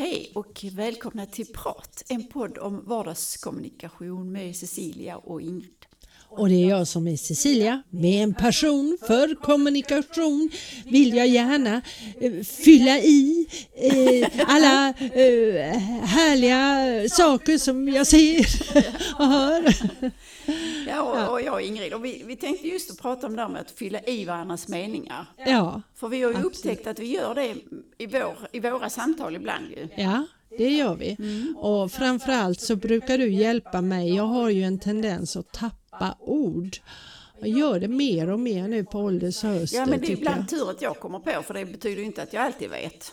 Hej och välkomna till Prat, en podd om vardagskommunikation med Cecilia och Ingrid. Och det är jag som är Cecilia. Med en passion för kommunikation vill jag gärna eh, fylla i eh, alla eh, härliga saker som jag ser och hör. Och, och jag och Ingrid, och vi, vi tänkte just att prata om det här med att fylla i varandras meningar. Ja, För vi har ju Absolut. upptäckt att vi gör det i, vår, i våra samtal ibland ju. ja. Det gör vi. Och framförallt så brukar du hjälpa mig. Jag har ju en tendens att tappa ord. Jag gör det mer och mer nu på ålderns höst. Ja, men det är ibland jag. tur att jag kommer på, för det betyder ju inte att jag alltid vet.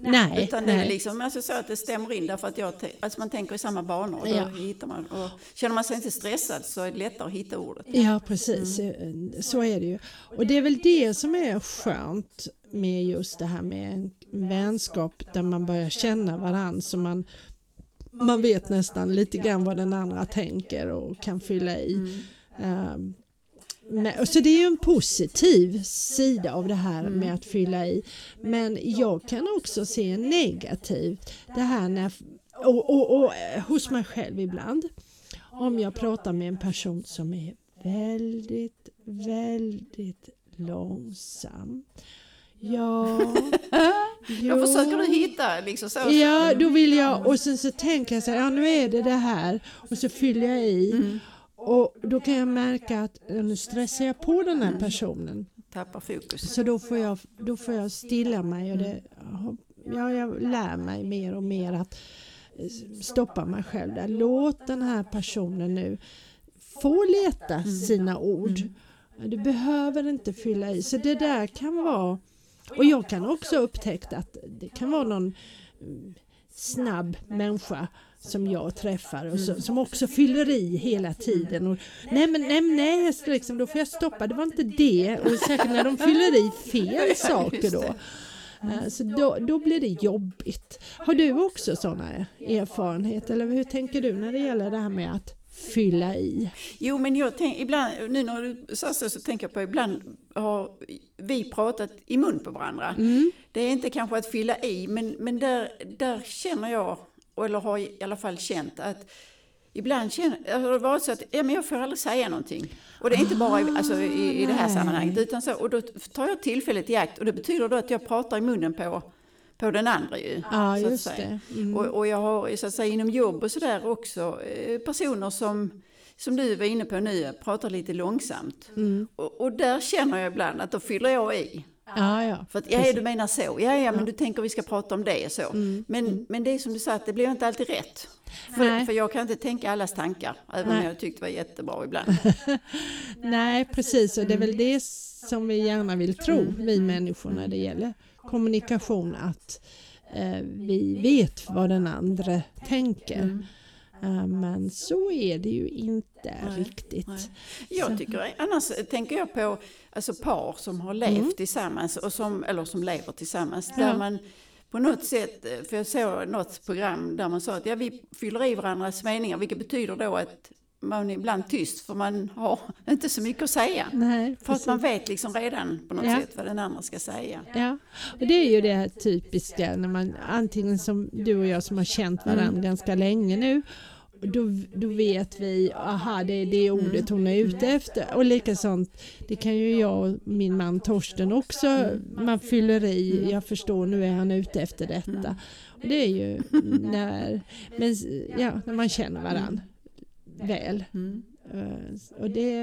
Nej, Utan det är nej. liksom alltså så att det stämmer in därför att jag, alltså man tänker i samma banor. Och då Ja. hittar man, och känner man sig inte stressad så är det lättare att hitta ordet. Ja, precis. Eh, Så är det ju. Och det är väl det som är skönt med just det här med en vänskap där man börjar känna varandra så man, man vet nästan lite grann vad den andra tänker och kan fylla i. Um, och så det är ju en positiv sida av det här med att fylla i. Men jag kan också se en negativ. Det här när, och, och, och eh, hos mig själv ibland. Om jag pratar med en person som är väldigt, väldigt långsam. Ja, Då försöker du hitta liksom så. Ja, då vill jag och sen så tänker jag så här, ja nu är det det här och så fyller jag i Mm. Och då kan jag märka att ja, nu stressar jag på den här personen. Tappar fokus. Så då får jag, då får jag stilla mig och det, ja, jag lär mig mer och mer att eh, stoppa mig själv där. Låt den här personen nu få leta Mm. sina ord. Du behöver inte fylla i. Så det där kan vara och jag kan också ha upptäckt att det kan vara någon mm, snabb människa som jag träffar och så, som också fyller i hela tiden. Och, nej men nej, nej liksom, då får jag stoppa, det var inte det. Och säkert när de fyller i fel saker då. Eh, Så då, då blir det jobbigt. Har du också sådana erfarenheter eller hur tänker du när det gäller det här med att fylla i? Jo, men jag tänk, ibland, nu när du sa så, så tänker jag på ibland har vi pratat i mun på varandra. Mm. Det är inte kanske att fylla i, men, men där, där känner jag, eller har i alla fall känt att Ibland känner, har det varit så att ja, men jag får aldrig säga någonting. Och det är inte bara i, alltså, i, i det här nej. sammanhanget. Utan så, och då tar jag tillfället i akt och det betyder då att jag pratar i munnen på, på den andra ju. Ja, så just det. Mm. Och, och jag har så att säga, inom jobb och sådär också eh, personer som, som du var inne på nu, pratar lite långsamt. Mm. Och, och där känner jag ibland att då fyller jag i. Ja, ja. För att, ja, du menar så. Ja, ja, men du tänker vi ska prata om det så. Mm. Men, men det är som du sa, att det blir inte alltid rätt. För, för jag kan inte tänka allas tankar, även Nej. om jag tyckte det var jättebra ibland. Nej, precis. Och det är väl det som vi gärna vill tro, vi människor, när det gäller kommunikation. Att eh, vi vet vad den andra tänker. Eh, men så är det ju inte Nej, riktigt. nej. Jag tycker, annars tänker jag på alltså par som har levt tillsammans, och som, eller som lever tillsammans, där Mm. Ja. man på något sätt, för jag såg något program där man sa att ja, vi fyller i varandras meningar, vilket betyder då att man ibland tyst, för man har inte så mycket att säga. Nej, För att man vet liksom redan på något Ja. sätt vad den andra ska säga. Ja, och det är ju det här typiska när man antingen som du och jag som har känt varandra ganska länge nu då, då vet vi, aha det är det ordet hon är ute efter och likasånt det kan ju jag och min man Torsten också, man fyller i, jag förstår nu är han ute efter detta. Och det är ju när, men, ja, när man känner varandra väl. Mm. Eh, Och det,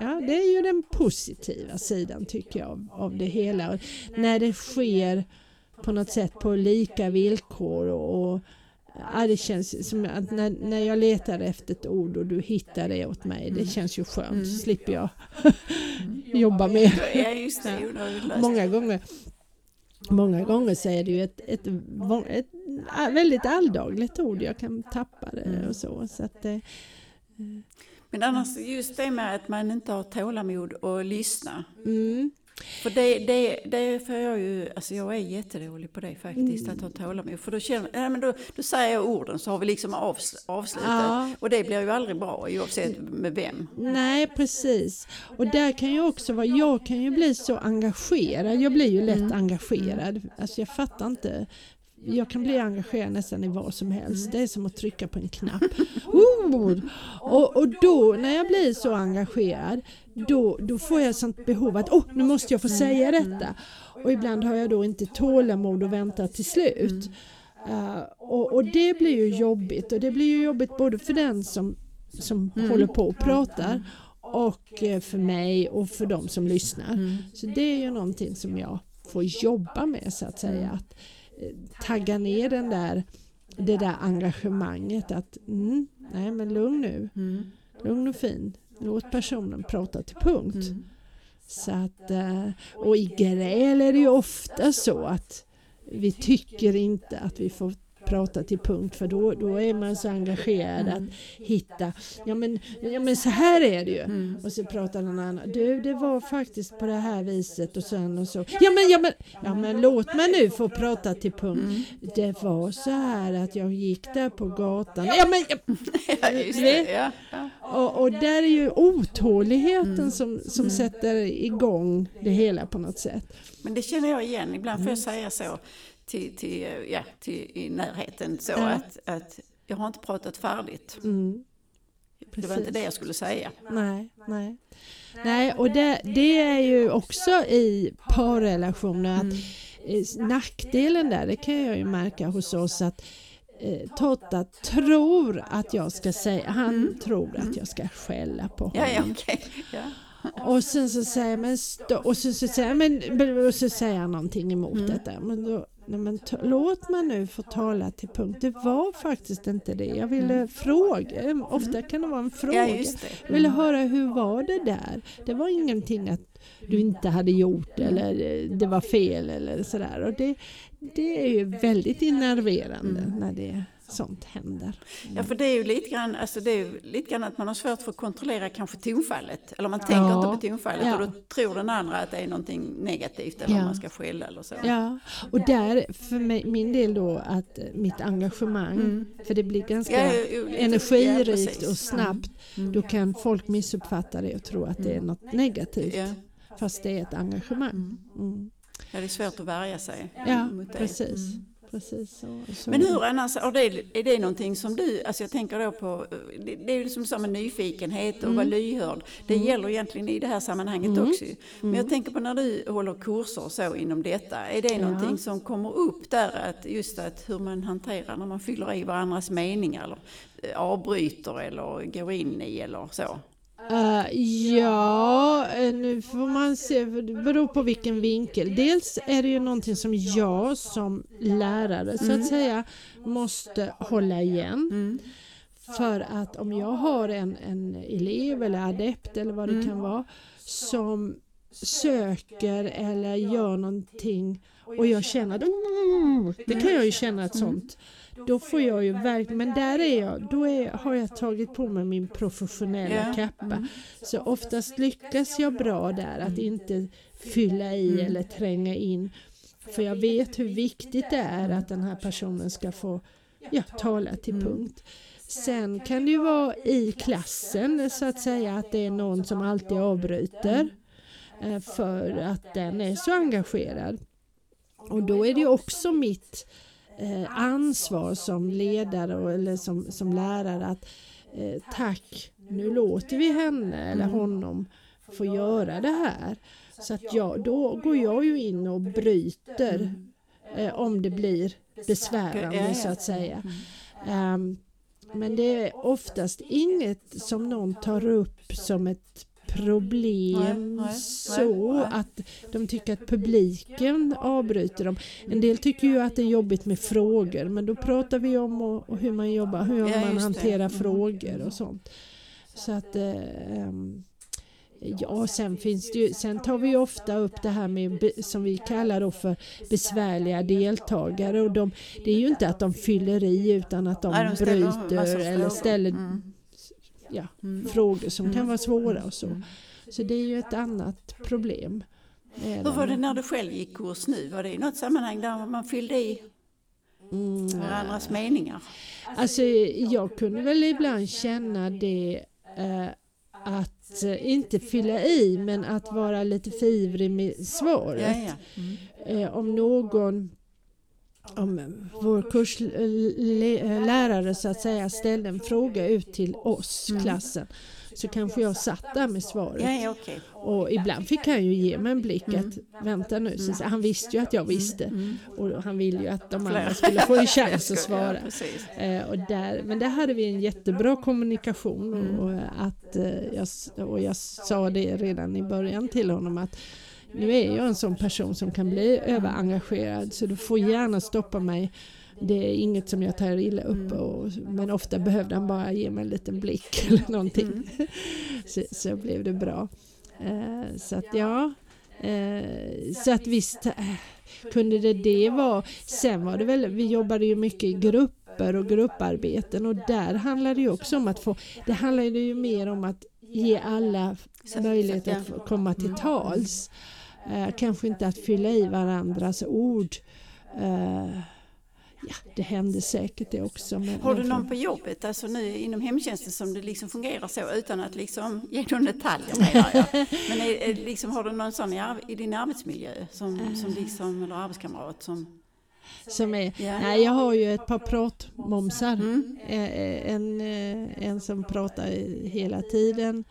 ja, det är ju den positiva sidan tycker jag av- av det hela. Och när det sker på något sätt på lika villkor och, och ja, det känns som att när, när jag letar efter ett ord och du hittar det åt mig, det känns ju skönt. Så slipper jag jobba mer. Ja, just det. Jo, då är det löst. Många gånger, många gånger så är det ju ett, ett, ett, äh, väldigt alldagligt ord. Jag kan tappa det och så. så att det, Men annars just det med att man inte har tålamod och lyssna. mm, För det, det, det får jag ju, alltså jag är jättedålig på det faktiskt, att ha tålamod. För då, känner, ja, men då, då säger jag orden så har vi liksom avs, avslutat. Ja. Och det blir ju aldrig bra oavsett med vem. Nej, precis. Och där kan ju också vara, jag kan ju bli så engagerad, jag blir ju lätt engagerad. Alltså jag fattar inte jag kan bli engagerad nästan i vad som helst. Det är som att trycka på en knapp. Oh! Och, och då när jag blir så engagerad då, då får jag sånt behov att oh, nu måste jag få säga detta. Och ibland har jag då inte tålamod att vänta till slut. Uh, och, och, det blir ju jobbigt och det blir ju jobbigt både för den som, som mm. håller på och pratar och eh, för mig och för de som lyssnar. Mm. Så det är ju någonting som jag får jobba med så att säga. Att tagga ner den där, det där engagemanget att mm, nej men lugn nu, mm. lugn och fin, låt personen prata till punkt. Mm. Så att, eh, och i gräl är det ju ofta så att vi tycker inte att vi får prata till punkt för då, då är man så engagerad att hitta, ja men, ja men så här är det ju. Mm. Och så pratar någon annan, du det var faktiskt på det här viset och sen och så. Ja men, ja men, ja men låt mig nu få prata till punkt. Mm. Det var så här att jag gick där på gatan. Ja men, ja, det. Och, och där är ju otåligheten mm. som, som mm. sätter igång det hela på något sätt. Men det känner jag igen, ibland får jag säga så till, till, ja, till i närheten så ja. att, att jag har inte pratat färdigt. Mm. Det var inte det jag skulle säga. Nej, nej. nej och det, det är ju också i parrelationer att mm. nackdelen där, det kan jag ju märka hos oss att eh, Totta tror att jag ska säga, han mm. tror att jag ska skälla på honom. Ja, ja, okay. ja. Och sen så säger men och så, så säger men och så säger han någonting emot mm. detta. Men då, nej men låt mig nu få tala till punkt. Det var faktiskt inte det. Jag ville mm. fråga, ofta kan det vara en fråga. Ja, jag ville höra hur var det där? Det var ingenting att du inte hade gjort eller det var fel eller sådär. Och det, det är ju väldigt innerverande mm. när det sånt händer. Ja, för det är ju lite grann, alltså det är lite grann att man har svårt för att kontrollera kanske tonfallet. Eller man tänker ja. inte på tonfallet ja. och då tror den andra att det är någonting negativt eller ja. man ska skälla eller så. Ja, och där för mig, min del då att mitt engagemang, mm. för det blir ganska energirikt och snabbt, mm. då kan folk missuppfatta det och tro att det är något negativt. Fast det är ett engagemang. Mm. mm. Ja, det är svårt att värja sig ja, mot det. Precis. Precis så, så. Men hur annars, är det, är det någonting som du, alltså jag tänker då på, det, det är ju som samma nyfikenhet och mm. vara lyhörd. Det mm. gäller egentligen i det här sammanhanget mm. också. Men jag mm. tänker på när du håller kurser och så inom detta, är det ja. någonting som kommer upp där, att just att hur man hanterar när man fyller i varandras meningar eller eh, avbryter eller går in i eller så? Uh, ja, eh, nu får man se, det beror på vilken vinkel. Dels är det ju någonting som jag som lärare så att mm. säga måste hålla igen. Mm. För att om jag har en, en elev eller adept eller vad det mm. kan vara som söker eller gör någonting och jag känner, mm, det kan jag ju känna ett sånt då får jag ju verkligen, men där är jag, då är, har jag tagit på mig min professionella kappa. Mm. Så oftast lyckas jag bra där att inte fylla i mm. eller tränga in. För jag vet hur viktigt det är att den här personen ska få ja, tala till mm. punkt. Sen kan det ju vara i klassen så att säga att det är någon som alltid avbryter för att den är så engagerad. Och då är det också mitt eh, ansvar som ledare eller som, som lärare att eh, tack, nu låter vi henne eller mm. honom få göra det här. Så att jag, då går jag ju in och bryter eh, om det blir besvärande så att säga. Um, men det är oftast inget som någon tar upp som ett problem nej, nej, så nej, att de tycker att publiken avbryter dem. En del tycker ju att det är jobbigt med frågor men då pratar vi om och, och hur man jobbar, hur ja, man hanterar. Mm. frågor och sånt. Så att eh, Ja, sen finns det ju, sen tar vi ofta upp det här med som vi kallar då för besvärliga deltagare och de, det är ju inte att de fyller i utan att de, Nej, de bryter eller ställer mm ja, mm. frågor som kan mm. vara svåra och så. Mm. Så det är ju ett annat problem. Hur var det när du själv gick kurs nu? Var det i något sammanhang där man fyllde i mm. varandras meningar? Alltså jag kunde väl ibland känna det eh, att eh, inte fylla i men att vara lite för ivrig med svaret. Ja, ja. Mm. Eh, om någon om vår kurslärare så att säga ställde en fråga ut till oss, Mm. klassen, så kanske jag satt där med svaret. Ja. Och ibland fick han ju ge mig en blick Mm. att vänta nu, så, han visste ju att jag visste och han ville ju att de andra skulle få en chans att svara. Ja. Eh, och, där, men där hade vi en jättebra kommunikation Mm. och, att, eh, jag, och jag sa det redan i början till honom att nu är jag en sån person som kan bli överengagerad så du får gärna stoppa mig. Det är inget som jag tar illa upp Mm. och, men ofta behövde han bara ge mig en liten blick eller någonting. Mm. så, så blev det bra. Eh, så att ja, eh, så att visst eh, kunde det det vara. Sen var det väl, vi jobbade ju mycket i grupper och grupparbeten och där handlade det ju också om att få, det handlade ju mer om att ge alla möjlighet att, komma till tals. Eh, kanske inte att fylla i varandras ord. Eh, ja, det hände säkert det också. Men, Har du någon på jobbet, alltså nu inom hemtjänsten som det liksom fungerar så utan att liksom ge någon detaljer menar jag. Men är, är, liksom, har du någon sån i, i din arbetsmiljö som, som liksom, eller arbetskamrat som... Som är, Ja. nej, jag har ju ett par pratmomsar. Mm. Eh, En, eh, en som pratar hela tiden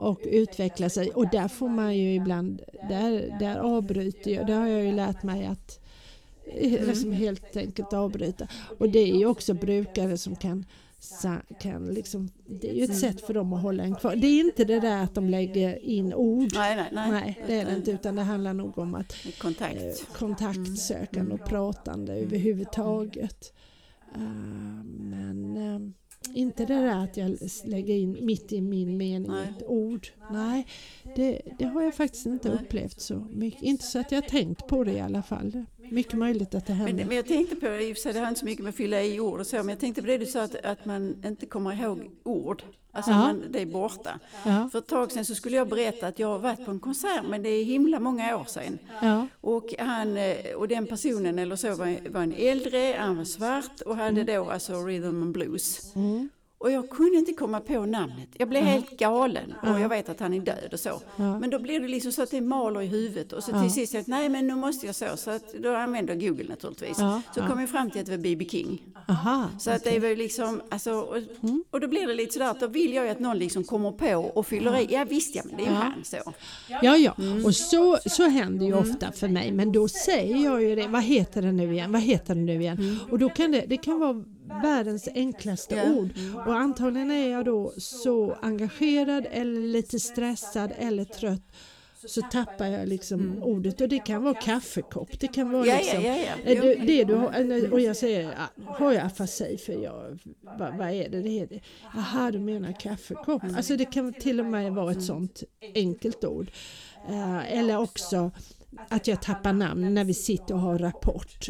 och utvecklar sig. Och där får man ju ibland, där, där avbryter jag. Där har jag ju lärt mig att eh, Mm. liksom helt enkelt avbryta. Och det är ju också brukare som kan kan liksom, det är ju ett Mm. sätt för dem att hålla en kvar. Det är inte det där att de lägger in ord. Nej, nej, nej. Nej, det är det inte utan det handlar nog om att Kontakt. eh, kontaktsökande och pratande överhuvudtaget. Eh, men eh, inte det där att jag lägger in mitt i min mening Nej. ett ord. Nej, det, det har jag faktiskt inte upplevt så mycket. Inte så att jag tänkt på det i alla fall. Mycket möjligt att det Men, händer. men jag tänkte på, i det har inte så mycket med att fylla i ord och så, men jag tänkte på det du sa att, att man inte kommer ihåg ord. Alltså Ja. man, det är borta. Ja, För ett tag sedan så skulle jag berätta att jag har varit på en konsert, men det är himla många år sedan. ja, Och, han, eh, och den personen eller så var, var en äldre, han var svart och hade då alltså rhythm and blues. mm, Och jag kunde inte komma på namnet. Jag blev helt galen och jag vet att han är död och så. Ja. Men då blir det liksom så att det maler i huvudet och så till sist jag nej men nu måste jag så. Så att då använde jag Google naturligtvis. Så kom jag fram till att det var B.B. King. aha. Så att det var ju liksom, alltså, och, Mm. och då blir det lite sådär att då vill jag ju att någon liksom kommer på och fyller i. Ja visst ja, men det är ju han så. Ja, ja, och så, så händer ju ofta för mig. Men då säger jag ju det, vad heter det nu igen, vad heter det nu igen? Och då kan det, det kan vara världens enklaste ord. Och antagligen är jag då så engagerad eller lite stressad eller trött så tappar jag liksom ordet och det kan vara kaffekopp, det kan vara Ja, ja, liksom ja, ja. Eh. Det, det du har, eller- och jag säger, ah, har jag afasi för jag, vad, vad är det det heter? Jaha, du menar kaffekopp. Alltså det kan till och med vara ett sånt enkelt ord. Eh, eller också att jag tappar namn när vi sitter och har rapport.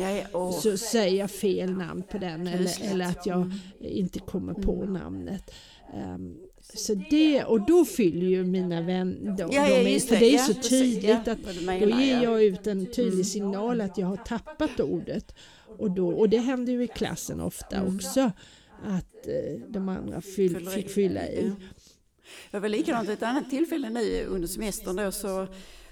Så säger jag fel namn på den eller, eller att jag inte kommer på namnet. Ehm, så det, och då fyller ju mina vänner, de, Ja, ja, de för det. är så tydligt att då ger ja. jag ut en tydlig signal att jag har tappat ordet. Och, då, och det händer ju i klassen ofta också. Att eh, de andra fyll, fick fylla i. Det var likadant ett annat tillfälle nu under semestern då så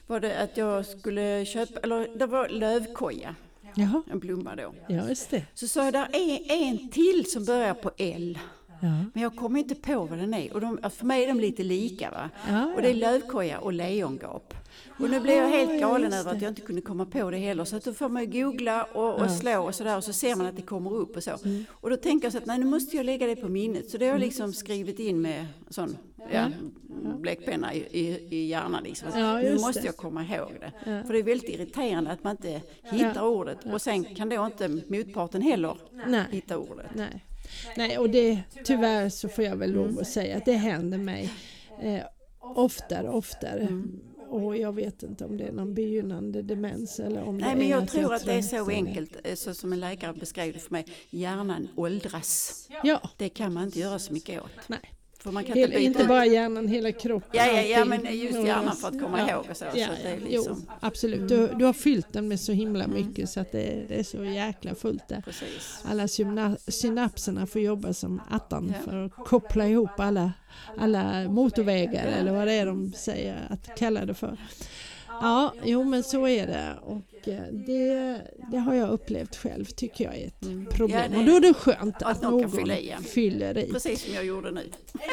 var det att jag skulle köpa, eller det var lövkoja, Jaha, en blomma då. ja just det. Så sa jag, där är en till som börjar på L. Ja. Men jag kommer inte på vad den är. Och de, för mig är de lite lika va. Ja, Och det är lövkoja och lejongap. Och nu blev jag helt galen över att jag inte kunde komma på det heller. Så att då får man ju googla och, och slå och sådär och så ser man att det kommer upp och så. Mm. Och då tänker jag så att nej nu måste jag lägga det på minnet. Så det har jag liksom skrivit in med sån ja, bläckpenna i, i, i hjärnan liksom. Ja, nu måste det. jag komma ihåg det. För det är väldigt irriterande att man inte hittar ordet. Och sen kan då inte motparten heller Nej. hitta ordet. Nej. Nej, och det, tyvärr så får jag väl lov att säga att det händer mig eh, oftare och oftare. Mm. Och jag vet inte om det är någon begynnande demens eller om Nej, det men är jag tror att det är så enkelt, eh, så som en läkare beskrev det för mig. Hjärnan åldras. Ja, Det kan man inte göra så mycket åt. nej. För man kan Hel, inte inte bara hjärnan, hela kroppen. Ja, ja, ja, men just hjärnan för att komma ja. ihåg och så. Ja, så det är liksom, Jo, absolut. Du, du har fyllt den med så himla mycket så att det, det är så jäkla fullt där. precis. Alla syna, synapserna får jobba som attan för att koppla ihop alla, alla motorvägar eller vad det är de säger att kalla det för. Ja, jo men så är det och eh, det, det har jag upplevt själv tycker jag är ett Mm. problem. Och då är det skönt att någon fylla i, fyller i. Precis som jag gjorde nu.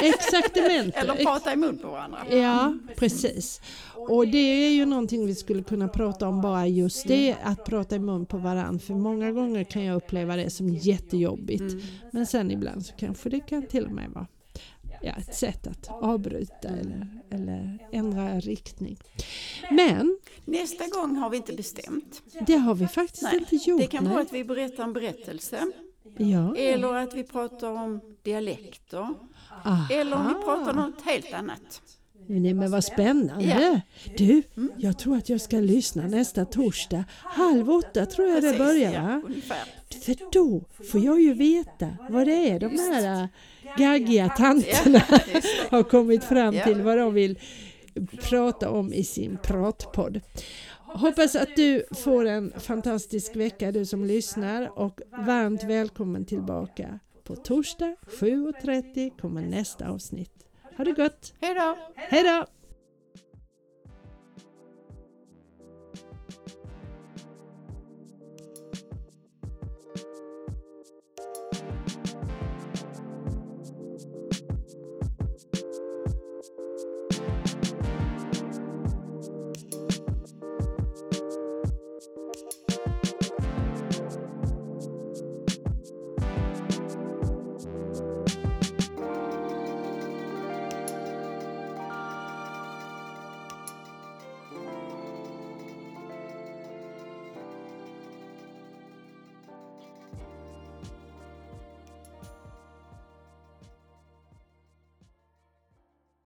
Exaktamente. Eller prata i mun på varandra. Ja, precis. Och det är ju någonting vi skulle kunna prata om bara just det, att prata i mun på varandra. För många gånger kan jag uppleva det som jättejobbigt. Mm. Men sen ibland så kanske det kan till och med vara ja, ett sätt att avbryta eller, eller ändra riktning. Men Nästa gång har vi inte bestämt. det har vi faktiskt Nej, inte gjort. Det kan nej. vara att vi berättar en berättelse. ja. Eller att vi pratar om dialekter. Aha. Eller om vi pratar om något helt annat. Nej men vad spännande. Ja. Du, jag tror att jag ska lyssna nästa torsdag. Halv åtta tror jag det börjar ja, va? För då får jag ju veta vad det är de här äh, gaggiga tanterna har kommit fram till vad de vill prata om i sin pratpodd. Hoppas att du får en fantastisk vecka du som lyssnar och varmt välkommen tillbaka. På torsdag 7.30 kommer nästa avsnitt. Ha det gott! Hej då! Hej då!